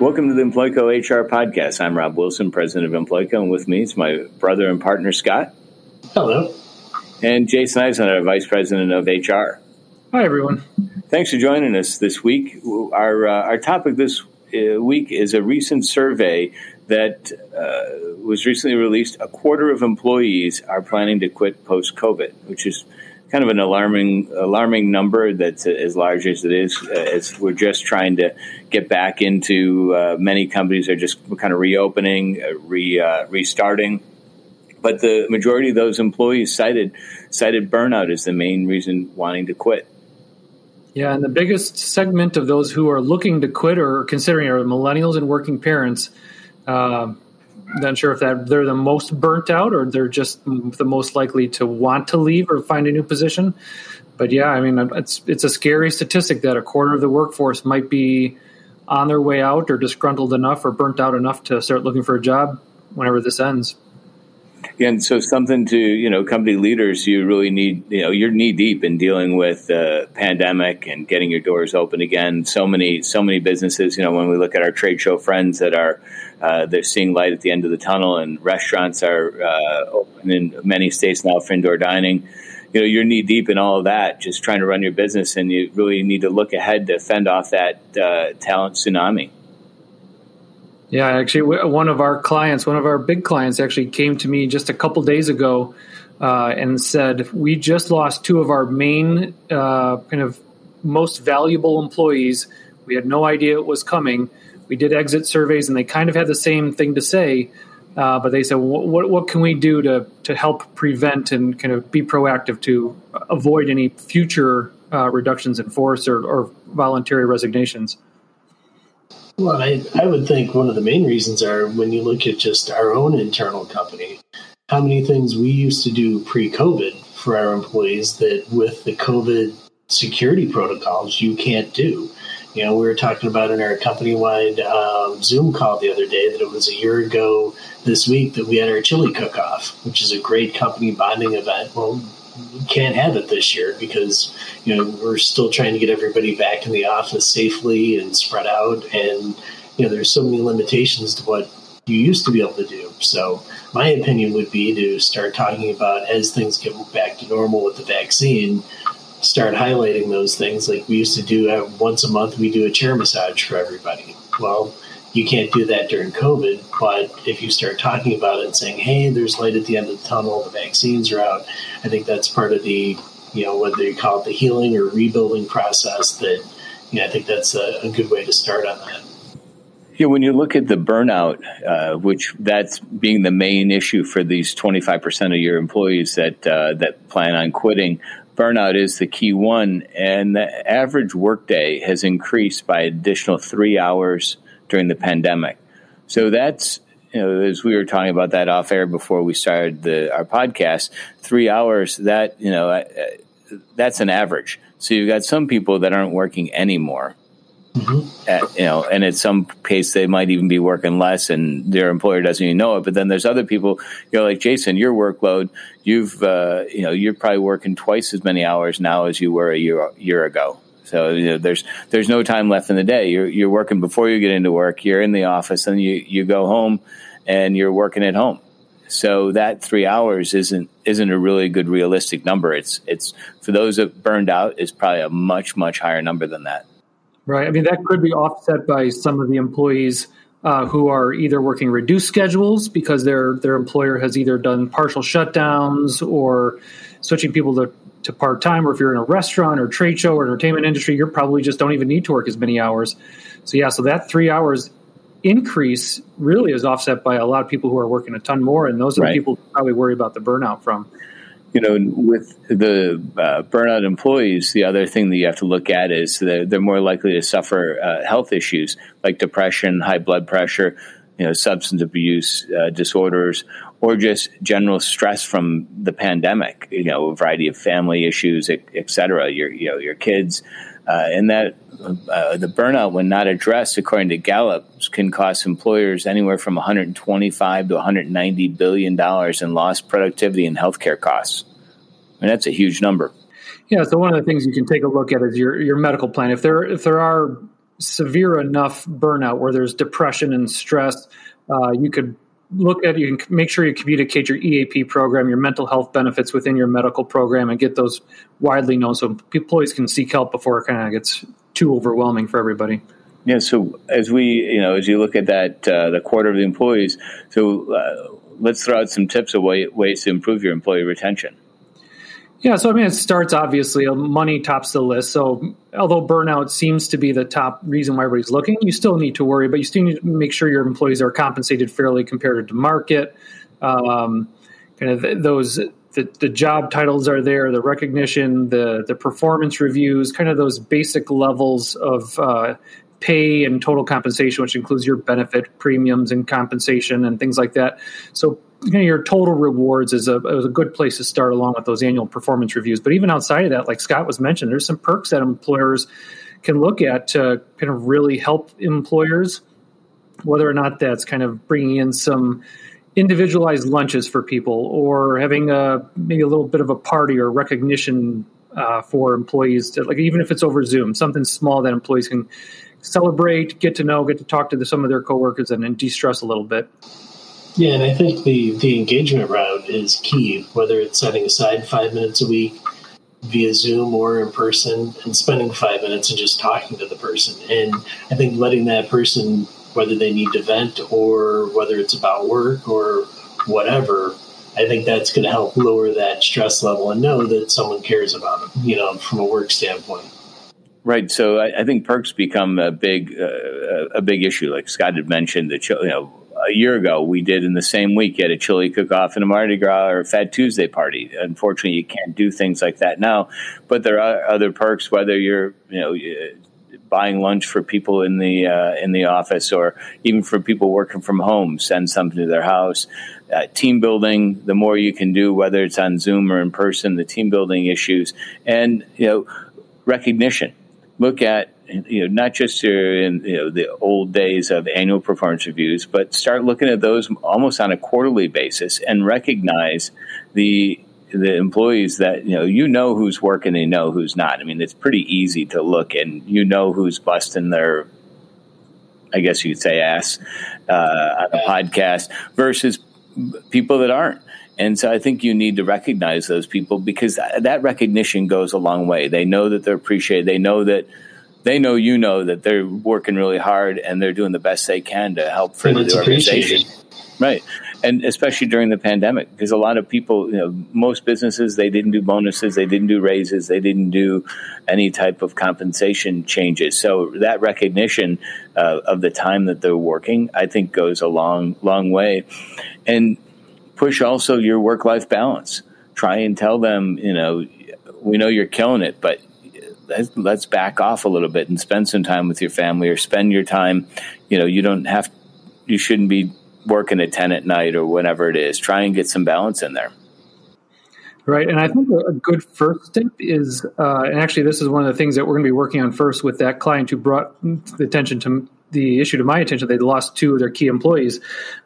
Welcome to the Employco HR podcast. I'm Rob Wilson, president of Employco, and with me is my brother and partner Scott. Hello. And Jason Eisen, vice president of HR. Hi, everyone. Thanks for joining us this week. Our uh, our topic this uh, week is a recent survey that uh, was recently released. A quarter of employees are planning to quit post COVID, which is kind of an alarming alarming number that's as large as it is uh, as we're just trying to get back into uh, many companies are just kind of reopening uh, re, uh, restarting. But the majority of those employees cited cited burnout as the main reason wanting to quit. Yeah and the biggest segment of those who are looking to quit or considering are millennials and working parents. Um, not sure if that they're the most burnt out or they're just the most likely to want to leave or find a new position. But yeah, I mean, it's it's a scary statistic that a quarter of the workforce might be on their way out or disgruntled enough or burnt out enough to start looking for a job whenever this ends. And so, something to you know, company leaders, you really need you know, you're knee deep in dealing with the pandemic and getting your doors open again. So many, so many businesses. You know, when we look at our trade show friends that are uh, they're seeing light at the end of the tunnel, and restaurants are uh, open in many states now for indoor dining. You know, you're knee deep in all of that, just trying to run your business, and you really need to look ahead to fend off that uh, talent tsunami. Yeah, actually, one of our clients, one of our big clients, actually came to me just a couple days ago uh, and said, "We just lost two of our main uh, kind of most valuable employees. We had no idea it was coming. We did exit surveys, and they kind of had the same thing to say." Uh, but they said, what, what can we do to, to help prevent and kind of be proactive to avoid any future uh, reductions in force or, or voluntary resignations? Well, I, I would think one of the main reasons are when you look at just our own internal company, how many things we used to do pre COVID for our employees that with the COVID security protocols you can't do. You know, we were talking about in our company wide um, Zoom call the other day that it was a year ago this week that we had our chili cook off, which is a great company bonding event. Well, can't have it this year because you know we're still trying to get everybody back in the office safely and spread out. And you know there's so many limitations to what you used to be able to do. So my opinion would be to start talking about as things get back to normal with the vaccine start highlighting those things like we used to do uh, once a month we do a chair massage for everybody. Well you can't do that during COVID. But if you start talking about it and saying, hey, there's light at the end of the tunnel, the vaccines are out, I think that's part of the, you know, whether you call it the healing or rebuilding process, that, you know, I think that's a, a good way to start on that. Yeah, when you look at the burnout, uh, which that's being the main issue for these 25% of your employees that uh, that plan on quitting, burnout is the key one. And the average workday has increased by additional three hours during the pandemic. So that's you know, as we were talking about that off air before we started the, our podcast, three hours. That you know, uh, that's an average. So you've got some people that aren't working anymore. Mm-hmm. At, you know, and at some pace they might even be working less, and their employer doesn't even know it. But then there's other people, you know, like Jason, your workload, you've, uh, you know, you're probably working twice as many hours now as you were a year year ago. So you know, there's there's no time left in the day. You're you're working before you get into work. You're in the office, and you you go home, and you're working at home. So that three hours isn't isn't a really good realistic number. It's it's for those that burned out is probably a much much higher number than that. Right. I mean that could be offset by some of the employees uh, who are either working reduced schedules because their their employer has either done partial shutdowns or switching people to to part time, or if you're in a restaurant or trade show or entertainment industry, you probably just don't even need to work as many hours. So yeah, so that three hours increase really is offset by a lot of people who are working a ton more, and those are right. the people probably worry about the burnout from. You know, with the uh, burnout employees, the other thing that you have to look at is they're, they're more likely to suffer uh, health issues like depression, high blood pressure, you know, substance abuse uh, disorders, or just general stress from the pandemic. You know, a variety of family issues, et, cetera. Your you know your kids, uh, and that uh, the burnout, when not addressed, according to Gallup, can cost employers anywhere from 125 to 190 billion dollars in lost productivity and healthcare costs. I mean, that's a huge number. Yeah, so one of the things you can take a look at is your your medical plan. If there if there are severe enough burnout where there's depression and stress, uh, you could look at you can make sure you communicate your EAP program, your mental health benefits within your medical program, and get those widely known so employees can seek help before it kind of gets too overwhelming for everybody. Yeah. So as we, you know, as you look at that, uh, the quarter of the employees. So uh, let's throw out some tips of way, ways to improve your employee retention. Yeah, so I mean, it starts obviously money tops the list. So although burnout seems to be the top reason why everybody's looking, you still need to worry, but you still need to make sure your employees are compensated fairly compared to the market. Um, kind of those the, the job titles are there, the recognition, the the performance reviews, kind of those basic levels of uh, pay and total compensation, which includes your benefit premiums and compensation and things like that. So you know, your total rewards is a, is a good place to start along with those annual performance reviews. But even outside of that, like Scott was mentioned, there's some perks that employers can look at to kind of really help employers, whether or not that's kind of bringing in some individualized lunches for people or having a maybe a little bit of a party or recognition uh, for employees to, like even if it's over zoom something small that employees can celebrate get to know get to talk to the, some of their coworkers and, and de-stress a little bit yeah, and I think the the engagement route is key. Whether it's setting aside five minutes a week via Zoom or in person, and spending five minutes and just talking to the person, and I think letting that person, whether they need to vent or whether it's about work or whatever, I think that's going to help lower that stress level and know that someone cares about them. You know, from a work standpoint. Right. So I, I think perks become a big uh, a big issue. Like Scott had mentioned, that you know a year ago we did in the same week at a chili cook-off and a Mardi Gras or a Fat Tuesday party. Unfortunately, you can't do things like that now, but there are other perks. Whether you're you know buying lunch for people in the uh, in the office or even for people working from home, send something to their house. Uh, team building, the more you can do, whether it's on Zoom or in person, the team building issues, and you know recognition. Look at you know, not just in you know the old days of annual performance reviews, but start looking at those almost on a quarterly basis and recognize the the employees that you know you know who's working and know who's not. I mean, it's pretty easy to look and you know who's busting their, I guess you'd say, ass uh, on a podcast versus people that aren't. And so I think you need to recognize those people because that recognition goes a long way. They know that they're appreciated. They know that they know you know that they're working really hard and they're doing the best they can to help further the organization. Right. And especially during the pandemic, because a lot of people, you know, most businesses, they didn't do bonuses, they didn't do raises, they didn't do any type of compensation changes. So that recognition uh, of the time that they're working, I think, goes a long, long way. And push also your work life balance. Try and tell them, you know, we know you're killing it, but let's back off a little bit and spend some time with your family or spend your time you know you don't have you shouldn't be working at 10 at night or whatever it is. Try and get some balance in there. Right. And i think a good first step is uh, and actually this is one of the things that we're going to be working on first with that client who brought the attention to the issue to my attention. They lost two of their key employees.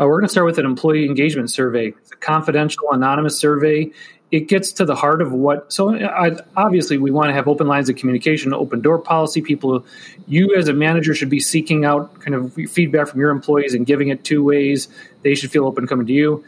Uh, we're going to start with an employee engagement survey. It's a confidential anonymous survey it gets to the heart of what so I, obviously we want to have open lines of communication open door policy people you as a manager should be seeking out kind of feedback from your employees and giving it two ways they should feel open coming to you.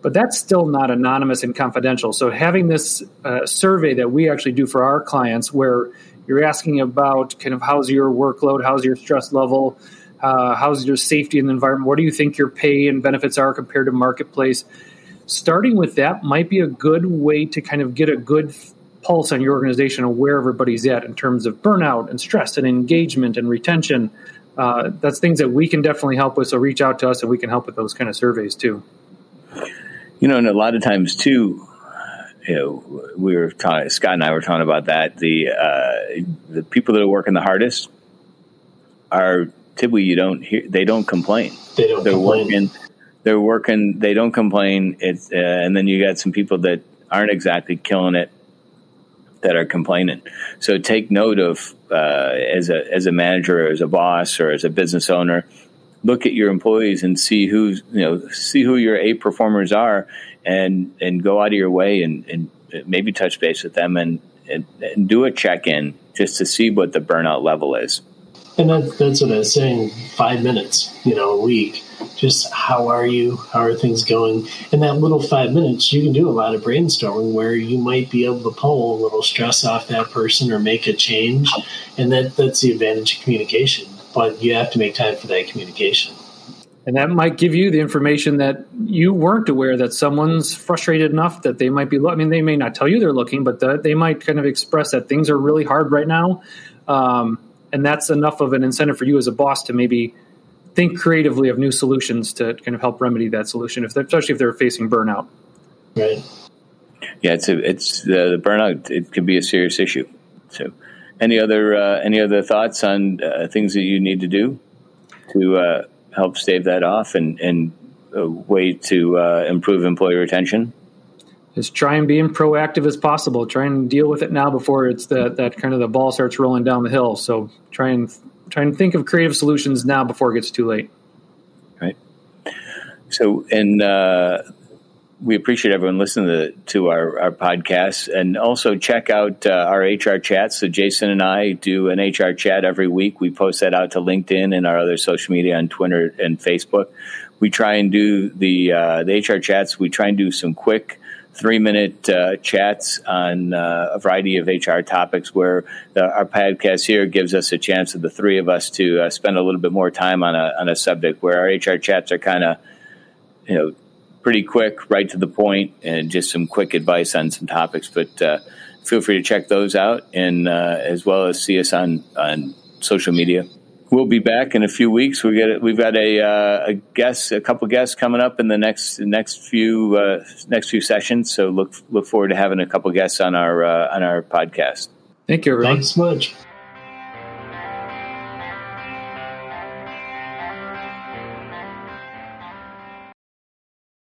But that's still not anonymous and confidential so having this uh, survey that we actually do for our clients where you're asking about kind of how's your workload how's your stress level uh, how's your safety in the environment what do you think your pay and benefits are compared to marketplace starting with that might be a good way to kind of get a good pulse on your organization and where everybody's at in terms of burnout and stress and engagement and retention. Uh, that's things that we can definitely help with. So reach out to us and we can help with those kind of surveys too. You know, and a lot of times too, you know, we were talking, Scott and I were talking about that. The uh, the people that are working the hardest are typically you don't hear they don't complain. They don't. They're complain. working they're working. They don't complain. It's uh, and then you got some people that aren't exactly killing it that are complaining. So take note of uh, as a as a manager, or as a boss, or as a business owner. Look at your employees and see who's you know see who your A performers are, and and go out of your way and, and maybe touch base with them and, and, and do a check in just to see what the burnout level is. And that, that's what I was saying. Five minutes, you know, a week. Just how are you? How are things going? In that little five minutes, you can do a lot of brainstorming where you might be able to pull a little stress off that person or make a change. And that, that's the advantage of communication. But you have to make time for that communication. And that might give you the information that you weren't aware that someone's frustrated enough that they might be. I mean, they may not tell you they're looking, but the, they might kind of express that things are really hard right now. Um, and that's enough of an incentive for you as a boss to maybe think creatively of new solutions to kind of help remedy that solution, if especially if they're facing burnout. Right. Yeah, it's a, it's the, the burnout. It can be a serious issue. So, any other uh, any other thoughts on uh, things that you need to do to uh, help stave that off and and a way to uh, improve employee retention? is try and be as proactive as possible. Try and deal with it now before it's that that kind of the ball starts rolling down the hill. So try and try and think of creative solutions now before it gets too late. Right. So and uh, we appreciate everyone listening to, to our, our podcast and also check out uh, our HR chats. So Jason and I do an HR chat every week. We post that out to LinkedIn and our other social media on Twitter and Facebook. We try and do the uh, the HR chats. We try and do some quick three minute uh, chats on uh, a variety of HR topics where the, our podcast here gives us a chance of the three of us to uh, spend a little bit more time on a, on a subject where our HR chats are kind of, you know, pretty quick, right to the point, and just some quick advice on some topics. But uh, feel free to check those out and uh, as well as see us on, on social media we'll be back in a few weeks. We get we've got a, uh, a guest, a couple guests coming up in the next next few uh, next few sessions. So look look forward to having a couple guests on our uh, on our podcast. Thank you, everyone. Thanks much.